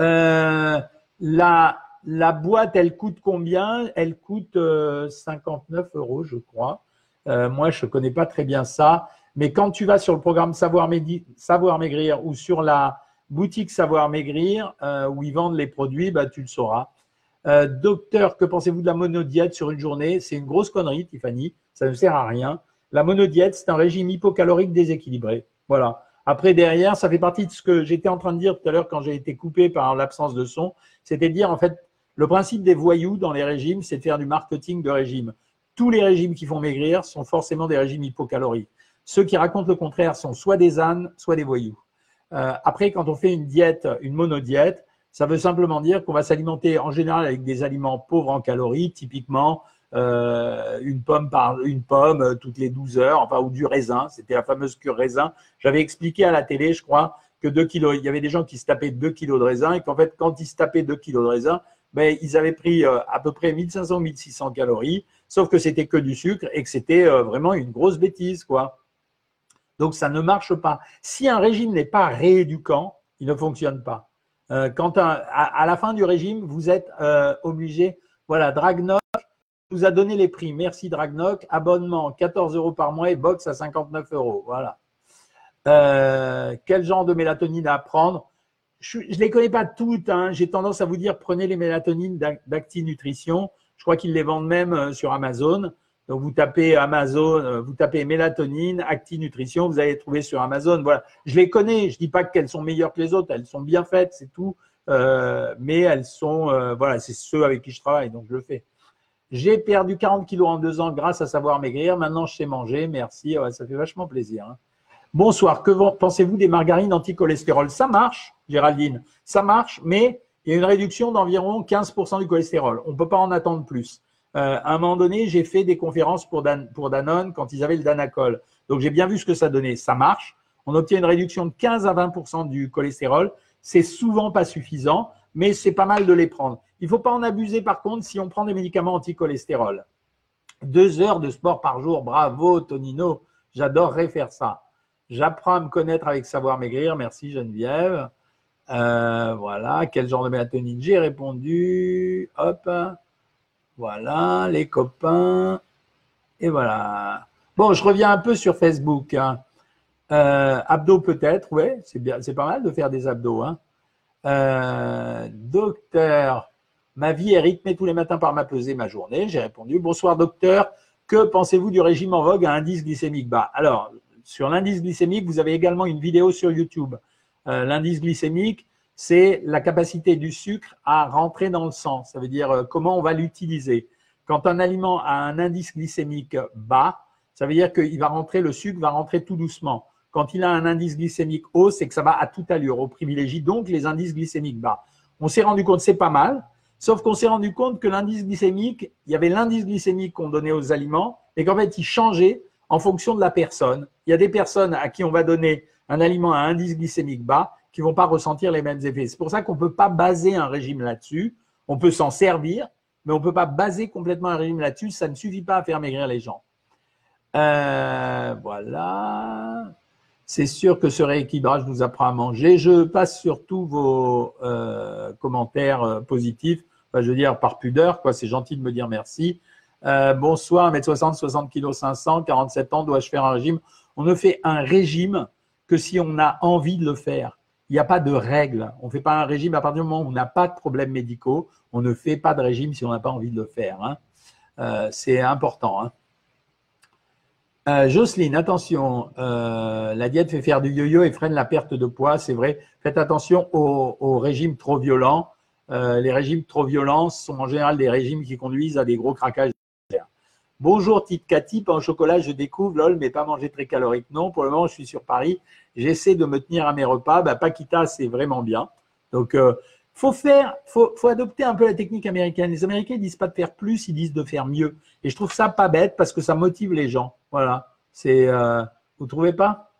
Euh, la, la, boîte, elle coûte combien? Elle coûte 59 euh, euros, je crois. Euh, moi, je ne connais pas très bien ça. Mais quand tu vas sur le programme Savoir, Maigrir ou sur la boutique Savoir Maigrir, où ils vendent les produits, bah, tu le sauras. docteur, que pensez-vous de la monodiète sur une journée? C'est une grosse connerie, Tiffany. Ça ne sert à rien. La monodiète, c'est un régime hypocalorique déséquilibré. Voilà. Après, derrière, ça fait partie de ce que j'étais en train de dire tout à l'heure quand j'ai été coupé par l'absence de son. C'était dire, en fait, le principe des voyous dans les régimes, c'est de faire du marketing de régime. Tous les régimes qui font maigrir sont forcément des régimes hypocaloriques. Ceux qui racontent le contraire sont soit des ânes, soit des voyous. Euh, après, quand on fait une diète, une monodiète, ça veut simplement dire qu'on va s'alimenter en général avec des aliments pauvres en calories, typiquement euh, une pomme euh, toutes les 12 heures, enfin ou du raisin. C'était la fameuse cure raisin. J'avais expliqué à la télé, je crois, que 2 kilos, il y avait des gens qui se tapaient 2 kilos de raisin et qu'en fait, quand ils se tapaient 2 kilos de raisin, ben, ils avaient pris euh, à peu près 1500-1600 calories, sauf que c'était que du sucre et que c'était vraiment une grosse bêtise, quoi. Donc ça ne marche pas. Si un régime n'est pas rééducant, il ne fonctionne pas. quand à, la fin du régime, vous êtes obligé, voilà, Dragnoc, vous a donné les prix. Merci Dragnoc. Abonnement 14 euros par mois et box à 59 euros. Voilà. Euh, quel genre de mélatonine à prendre? Je ne les connais pas toutes. Hein. J'ai tendance à vous dire prenez les mélatonines d'Acti Nutrition. Je crois qu'ils les vendent même euh, sur Amazon. Donc vous tapez Amazon, euh, vous tapez mélatonine, Acti Nutrition, vous allez trouver sur Amazon. Voilà. Je les connais. Je dis pas qu'elles sont meilleures que les autres. Elles sont bien faites, c'est tout. mais elles sont, voilà, c'est ceux avec qui je travaille, donc je le fais. J'ai perdu 40 kilos en deux ans grâce à savoir maigrir. Maintenant, je sais manger. Merci. ça fait vachement plaisir. Hein. Bonsoir. Que pensez-vous des margarines anti-cholestérol? Ça marche, Géraldine. Ça marche, mais il y a une réduction d'environ 15% du cholestérol. On ne peut pas en attendre plus. Euh, à un moment donné, j'ai fait des conférences pour, pour Danone quand ils avaient le Danacol. Donc, j'ai bien vu ce que ça donnait. Ça marche. On obtient une réduction de 15 à 20% du cholestérol. C'est souvent pas suffisant, mais c'est pas mal de les prendre. Il ne faut pas en abuser par contre si on prend des médicaments anti-cholestérol. Deux heures de sport par jour, bravo Tonino, j'adorerais faire ça. J'apprends à me connaître avec savoir maigrir, merci Geneviève. Euh, voilà, quel genre de mélatonine J'ai répondu. Hop, voilà, les copains. Et voilà. Bon, je reviens un peu sur Facebook. Hein. Euh, abdos peut-être, ouais, c'est bien, c'est pas mal de faire des abdos. Hein. Euh, docteur, Ma vie est rythmée tous les matins par ma pesée, ma journée. J'ai répondu Bonsoir docteur, que pensez-vous du régime en vogue à indice glycémique? Bas Alors, sur l'indice glycémique, vous avez également une vidéo sur YouTube. Euh, l'indice glycémique, c'est la capacité du sucre à rentrer dans le sang. Ça veut dire euh, comment on va l'utiliser. Quand un aliment a un indice glycémique bas, ça veut dire qu'il va rentrer, le sucre va rentrer tout doucement. Quand il a un indice glycémique haut, c'est que ça va à toute allure. On privilégie donc les indices glycémiques bas. On s'est rendu compte, c'est pas mal. Sauf qu'on s'est rendu compte que l'indice glycémique, il y avait l'indice glycémique qu'on donnait aux aliments et qu'en fait, il changeait en fonction de la personne. Il y a des personnes à qui on va donner un aliment à indice glycémique bas qui vont pas ressentir les mêmes effets. C'est pour ça qu'on ne peut pas baser un régime là-dessus. On peut s'en servir, mais on ne peut pas baser complètement un régime là-dessus. Ça ne suffit pas à faire maigrir les gens. Euh, voilà. C'est sûr que ce rééquilibrage nous apprend à manger. Je passe sur tous vos euh, commentaires euh, positifs. Enfin, je veux dire, par pudeur, quoi. C'est gentil de me dire merci. Bonsoir, 1m60, 60 kg 500, 47 ans, dois-je faire un régime On ne fait un régime que si on a envie de le faire. Il n'y a pas de règle. On ne fait pas un régime à partir du moment où on n'a pas de problèmes médicaux. On ne fait pas de régime si on n'a pas envie de le faire. Hein. c'est important. Hein. Euh, Jocelyne, attention, euh, la diète fait faire du yo-yo et freine la perte de poids, c'est vrai. Faites attention aux, régimes trop violents. Euh, les régimes trop violents sont en général des régimes qui conduisent à des gros craquages. Bonjour Tite Cathy, pain au chocolat, je découvre, lol, mais pas manger très calorique. Non, pour le moment, je suis sur Paris. J'essaie de me tenir à mes repas. Bah, Paquita, c'est vraiment bien. Donc, euh, faut faire, faut, adopter un peu la technique américaine. Les Américains ne disent pas de faire plus, ils disent de faire mieux. Et je trouve ça pas bête parce que ça motive les gens. Voilà. C'est, euh, vous trouvez pas?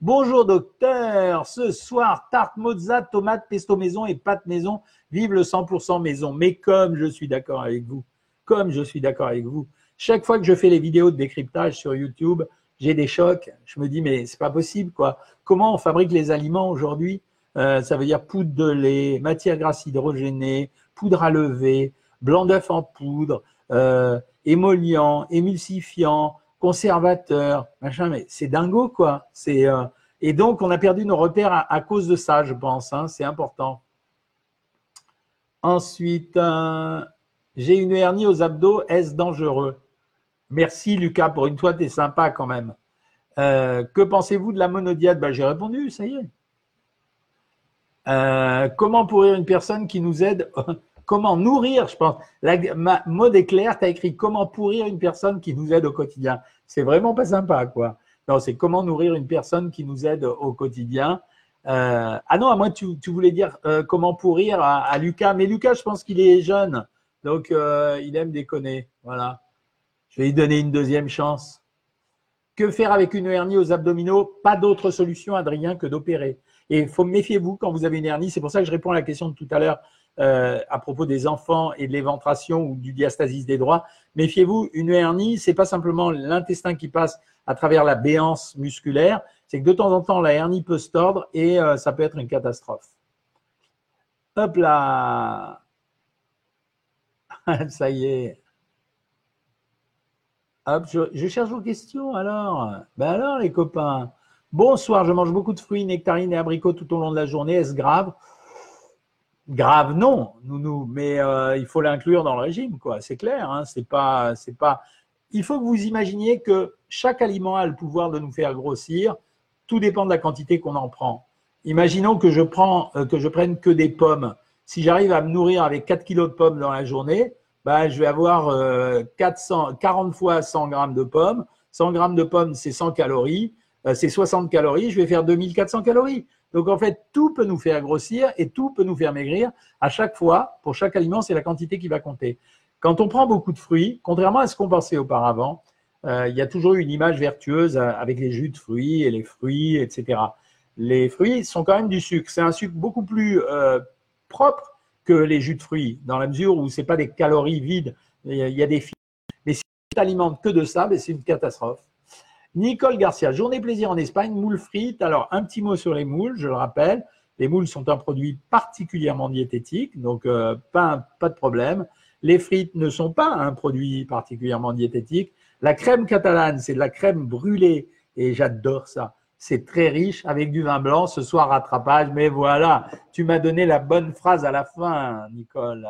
Bonjour docteur. Ce soir, tarte mozza, tomate, pesto maison et pâte maison. Vive le 100% maison. Mais comme je suis d'accord avec vous, comme je suis d'accord avec vous, chaque fois que je fais les vidéos de décryptage sur YouTube, j'ai des chocs. Je me dis, mais c'est pas possible, quoi. Comment on fabrique les aliments aujourd'hui? Euh, Ça veut dire poudre de lait, matière grasse hydrogénée, poudre à lever, blanc d'œuf en poudre, euh, émulsifiant, conservateur, machin. Mais c'est dingo, quoi. C'est euh, et donc on a perdu nos repères à, cause de ça, je pense. Hein. c'est important. Ensuite, euh, j'ai une hernie aux abdos. Est-ce dangereux? Merci Lucas, pour une fois, tu es sympa quand même. Euh, que pensez-vous de la monodiade? Ben, J'ai répondu, ça y est. Euh, comment pourrir une personne qui nous aide? Comment nourrir, je pense? La, ma, mode est clair, tu as écrit comment pourrir une personne qui nous aide au quotidien. C'est vraiment pas sympa, quoi. Non, c'est comment nourrir une personne qui nous aide au quotidien. Euh, ah non, à moi, tu, voulais dire comment pourrir à, à, Lucas. Mais Lucas, je pense qu'il est jeune. Donc, il aime déconner. Voilà. Je vais lui donner une deuxième chance. Que faire avec une hernie aux abdominaux? Pas d'autre solution, Adrien, que d'opérer. Et il faut méfiez-vous quand vous avez une hernie. C'est pour ça que je réponds à la question de tout à l'heure euh, à propos des enfants et de l'éventration ou du diastasis des droits. Méfiez-vous, une hernie, c'est pas simplement l'intestin qui passe à travers la béance musculaire. C'est que de temps en temps, la hernie peut se tordre et euh, ça peut être une catastrophe. Hop là Ça y est. Je, cherche vos questions alors. Ben alors, les copains. Bonsoir, je mange beaucoup de fruits, nectarines et abricots tout au long de la journée. Est-ce grave? Grave, non, nounou, mais euh, il faut l'inclure dans le régime, quoi. C'est clair, hein, c'est pas, c'est pas. Il faut que vous imaginiez que chaque aliment a le pouvoir de nous faire grossir. Tout dépend de la quantité qu'on en prend. Imaginons que je prends, euh, que je prenne que des pommes. Si j'arrive à me nourrir avec 4 kilos de pommes dans la journée, bah, je vais avoir 400, euh, 40 fois 100 grammes de pommes. 100 grammes de pommes, c'est 100 calories. Euh, c'est 60 calories. Je vais faire 2400 calories. Donc, en fait, tout peut nous faire grossir et tout peut nous faire maigrir. À chaque fois, pour chaque aliment, c'est la quantité qui va compter. Quand on prend beaucoup de fruits, contrairement à ce qu'on pensait auparavant, euh, il y a toujours eu une image vertueuse avec les jus de fruits et les fruits, etc. Les fruits sont quand même du sucre. C'est un sucre beaucoup plus propre que les jus de fruits, dans la mesure où ce n'est pas des calories vides, il y a des fibres. Mais si tu t'alimentes que de ça, ben, c'est une catastrophe. Nicole Garcia, journée plaisir en Espagne, moules frites. Alors, un petit mot sur les moules, je le rappelle. Les moules sont un produit particulièrement diététique, donc euh, pas, pas de problème. Les frites ne sont pas un produit particulièrement diététique. La crème catalane, c'est de la crème brûlée et j'adore ça. C'est très riche avec du vin blanc. Ce soir, rattrapage. Mais voilà, tu m'as donné la bonne phrase à la fin, Nicole.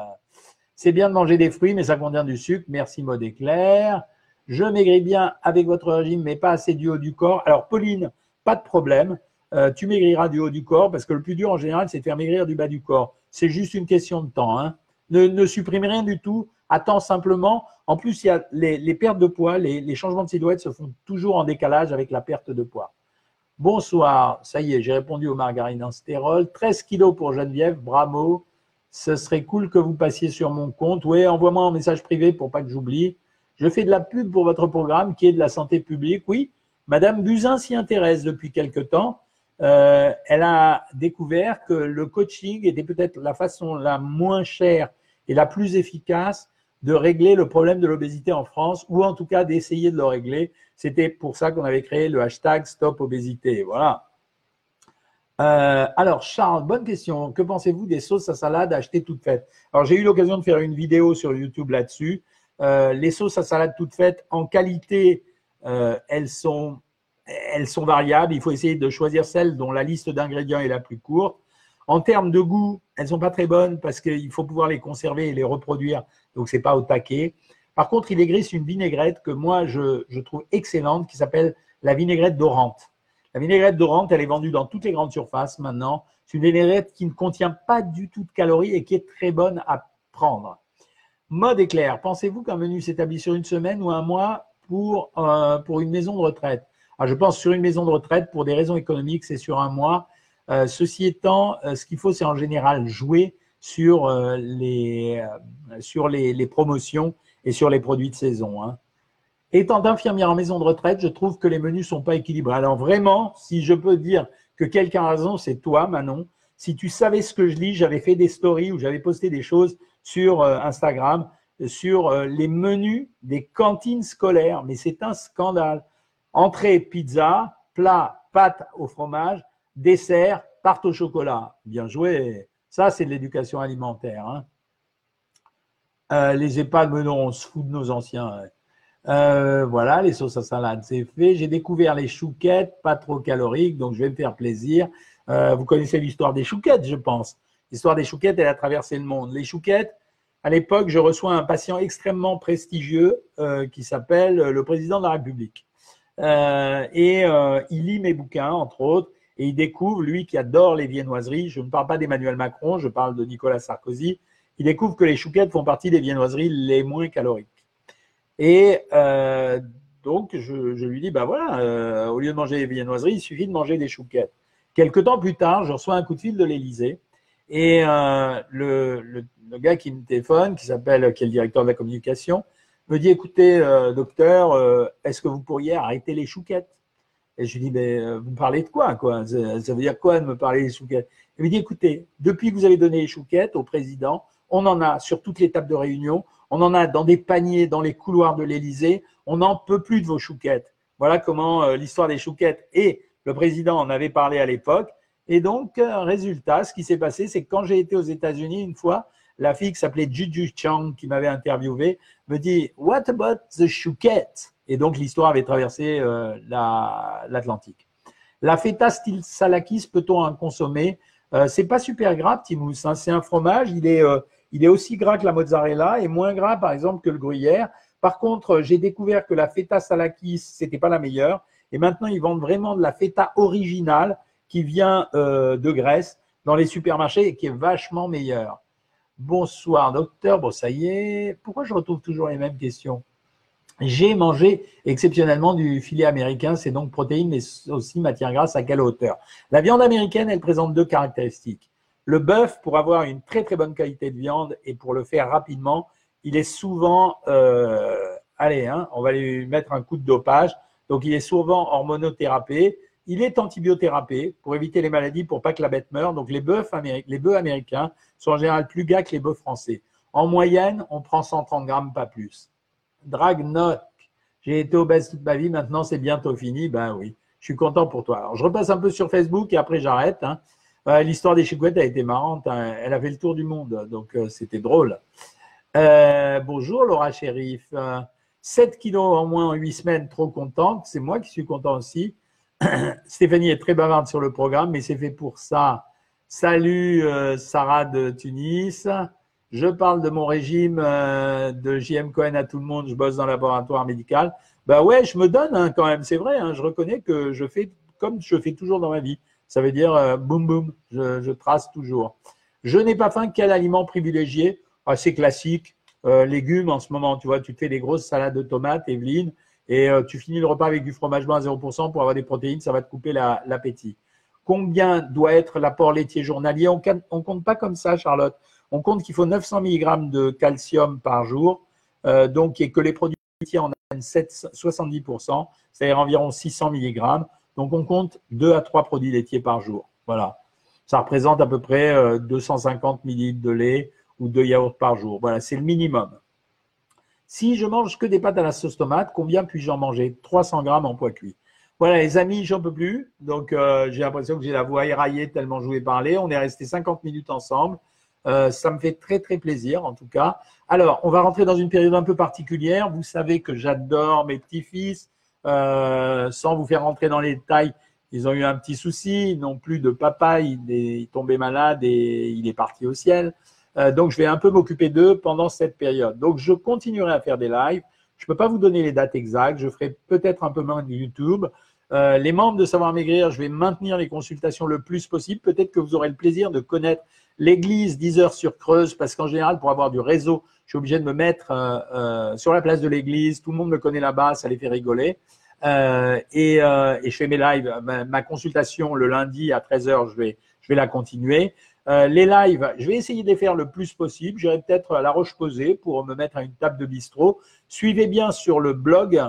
C'est bien de manger des fruits, mais ça contient du sucre. Merci, mode éclair. Je maigris bien avec votre régime, mais pas assez du haut du corps. Alors, Pauline, pas de problème. Euh, tu maigriras du haut du corps parce que le plus dur en général, c'est de faire maigrir du bas du corps. C'est juste une question de temps. Hein. Ne, supprime rien du tout. Attends simplement. En plus, les, pertes de poids, les changements de silhouette se font toujours en décalage avec la perte de poids. Bonsoir, ça y est, j'ai répondu aux margarines en stérol. 13 kilos pour Geneviève, bravo. Ce serait cool que vous passiez sur mon compte. Oui, envoie-moi un message privé pour pas que j'oublie. Je fais de la pub pour votre programme qui est de la santé publique. Oui, Madame Buzyn s'y intéresse depuis quelque temps. Euh, elle a découvert que le coaching était peut-être la façon la moins chère et la plus efficace de régler le problème de l'obésité en France, ou en tout cas d'essayer de le régler. C'était pour ça qu'on avait créé le hashtag Stop Obésité. Voilà. Euh, alors, Charles, bonne question. Que pensez-vous des sauces à salade achetées toutes faites? Alors, j'ai eu l'occasion de faire une vidéo sur YouTube là-dessus. Euh, les sauces à salade toutes faites, en qualité, euh, elles, sont, variables. Il faut essayer de choisir celle dont la liste d'ingrédients est la plus courte. En termes de goût, elles ne sont pas très bonnes parce qu'il faut pouvoir les conserver et les reproduire donc c'est pas au taquet. Par contre, il existe une vinaigrette que moi je, trouve excellente qui s'appelle la vinaigrette d'Orante. La vinaigrette d'Orante, elle est vendue dans toutes les grandes surfaces maintenant. C'est une vinaigrette qui ne contient pas du tout de calories et qui est très bonne à prendre. Mode éclair, pensez-vous qu'un menu s'établit sur une semaine ou un mois pour, euh, pour une maison de retraite? Je pense sur une maison de retraite, pour des raisons économiques, c'est sur un mois. Euh, ceci étant, euh, ce qu'il faut, c'est en général jouer sur, euh, les, sur les, promotions et sur les produits de saison. Hein. Étant infirmière en maison de retraite, je trouve que les menus sont pas équilibrés. Alors vraiment, si je peux dire que quelqu'un a raison, c'est toi, Manon. Si tu savais ce que je lis, j'avais fait des stories où j'avais posté des choses sur Instagram sur les menus des cantines scolaires. Mais c'est un scandale. Entrée, pizza, plat, pâte au fromage, dessert, tarte au chocolat. Bien joué. Ça, c'est de l'éducation alimentaire. Hein. Euh, les mais non, on se fout de nos anciens. Euh, voilà, les sauces à salade, c'est fait. J'ai découvert les chouquettes, pas trop caloriques, donc je vais me faire plaisir. Euh, vous connaissez l'histoire des chouquettes, je pense. L'histoire des chouquettes, elle a traversé le monde. Les chouquettes, à l'époque, je reçois un patient extrêmement prestigieux qui s'appelle le président de la République. et il lit mes bouquins, entre autres, et il découvre, lui qui adore les viennoiseries, je ne parle pas d'Emmanuel Macron, je parle de Nicolas Sarkozy, il découvre que les chouquettes font partie des viennoiseries les moins caloriques. Et euh, donc, je, lui dis, bah voilà, euh, au lieu de manger des viennoiseries, il suffit de manger des chouquettes. Quelque temps plus tard, je reçois un coup de fil de l'Élysée et euh, le, le, gars qui me téléphone, qui s'appelle, qui est le directeur de la communication, me dit, écoutez, docteur, est-ce que vous pourriez arrêter les chouquettes? Et je lui dis, mais vous me parlez de quoi, quoi? Ça, veut dire quoi de me parler des chouquettes? Il me dit, écoutez, depuis que vous avez donné les chouquettes au président, on en a sur toutes les tables de réunion, on en a dans des paniers, dans les couloirs de l'Élysée, on n'en peut plus de vos chouquettes. Voilà comment euh, l'histoire des chouquettes et le président en avait parlé à l'époque. Et donc, euh, résultat, ce qui s'est passé, c'est que quand j'ai été aux États-Unis une fois, la fille qui s'appelait Juju Chang, qui m'avait interviewé, me dit What about the chouquette Et donc, l'histoire avait traversé euh, l'Atlantique. La feta style salakis, peut-on en consommer? C'est pas super gras, petit. Hein. C'est un fromage, il est il est aussi gras que la mozzarella et moins gras, par exemple, que le gruyère. Par contre, j'ai découvert que la feta salakis, c'était pas la meilleure. Et maintenant, ils vendent vraiment de la feta originale qui vient euh, de Grèce dans les supermarchés et qui est vachement meilleure. Bonsoir, docteur. Bon, ça y est. Pourquoi je retrouve toujours les mêmes questions? J'ai mangé exceptionnellement du filet américain. C'est donc protéines, mais aussi matière grasse à quelle hauteur La viande américaine, elle présente deux caractéristiques. Le bœuf, pour avoir une très très bonne qualité de viande et pour le faire rapidement, il est souvent, euh, allez, hein, on va lui mettre un coup de dopage. Donc il est souvent hormonothérapié. Il est antibiothérapé pour éviter les maladies, pour pas que la bête meure. Donc les bœufs américains, les bœufs américains sont en général plus gras que les bœufs français. En moyenne, on prend 130 grammes, pas plus. Dragnoc, j'ai été obèse toute ma vie, maintenant c'est bientôt fini. Ben oui, je suis content pour toi. Alors je repasse un peu sur Facebook et après j'arrête. Hein. L'histoire des chouquettes a été marrante. Hein. Elle a fait le tour du monde, donc euh, c'était drôle. Euh, bonjour Laura Shérif. 7 kilos en moins en 8 semaines, trop contente. C'est moi qui suis content aussi. Stéphanie est très bavarde sur le programme, mais c'est fait pour ça. Salut euh, Sarah de Tunis. Je parle de mon régime de JM Cohen à tout le monde. Je bosse dans le laboratoire médical. Bah ouais, je me donne hein, quand même. C'est vrai. Hein. je reconnais que je fais comme je fais toujours dans ma vie. Ça veut dire euh, boum boum, je, trace toujours. Je n'ai pas faim, quel aliment privilégié? Assez classique, euh, légumes en ce moment, tu vois, tu fais des grosses salades de tomates, Evelyne, et euh, tu finis le repas avec du fromage blanc à 0% pour avoir des protéines, ça va te couper l'appétit. Combien doit être l'apport laitier journalier? On ne compte pas comme ça, Charlotte. On compte qu'il faut 900 mg de calcium par jour, donc et que les produits laitiers en ont 70%, c'est-à-dire environ 600 mg. Donc, on compte 2 à 3 produits laitiers par jour. Voilà. Ça représente à peu près 250 euh, ml de lait ou de yaourt par jour. Voilà, c'est le minimum. Si je mange que des pâtes à la sauce tomate, combien puis-je en manger? 300 grammes en poids cuit. Voilà, les amis, j'en peux plus. Donc, euh, j'ai l'impression que j'ai la voix éraillée tellement je vais parler. On est resté 50 minutes ensemble. Euh, ça me fait très, très plaisir, en tout cas. Alors, on va rentrer dans une période un peu particulière. Vous savez que j'adore mes petits-fils. Euh, sans vous faire rentrer dans les détails, ils ont eu un petit souci, ils n'ont plus de papa, il est tombé malade et il est parti au ciel. Euh, donc, je vais un peu m'occuper d'eux pendant cette période. Donc, je continuerai à faire des lives. Je ne peux pas vous donner les dates exactes. Je ferai peut-être un peu moins de YouTube. Les membres de Savoir Maigrir, je vais maintenir les consultations le plus possible. Peut-être que vous aurez le plaisir de connaître l'église 10 heures sur Creuse, parce qu'en général, pour avoir du réseau, je suis obligé de me mettre sur la place de l'église. Tout le monde me connaît là-bas, ça les fait rigoler. Euh, et, euh, et, je fais mes lives. Ma, consultation le lundi à 13h, je vais, je vais la continuer. Euh, les lives, je vais essayer de les faire le plus possible. J'irai peut-être à La Roche-Posée pour me mettre à une table de bistrot. Suivez bien sur le blog.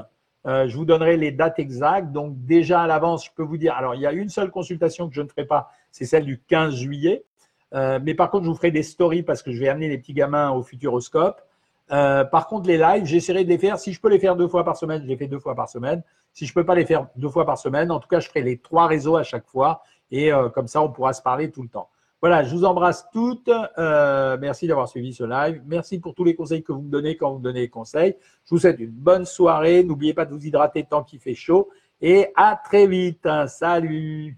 Euh, je vous donnerai les dates exactes. Donc déjà à l'avance, je peux vous dire. Alors il y a une seule consultation que je ne ferai pas, c'est celle du 15 juillet. Euh, mais par contre, je vous ferai des stories parce que je vais amener les petits gamins au Futuroscope. Euh, par contre, les lives, j'essaierai de les faire. Si je peux les faire deux fois par semaine, je les fais deux fois par semaine. Si je peux pas les faire deux fois par semaine, en tout cas, je ferai les trois réseaux à chaque fois. Et euh, comme ça, on pourra se parler tout le temps. Voilà, je vous embrasse toutes. Merci d'avoir suivi ce live. Merci pour tous les conseils que vous me donnez quand vous me donnez les conseils. Je vous souhaite une bonne soirée. N'oubliez pas de vous hydrater tant qu'il fait chaud. Et à très vite. Salut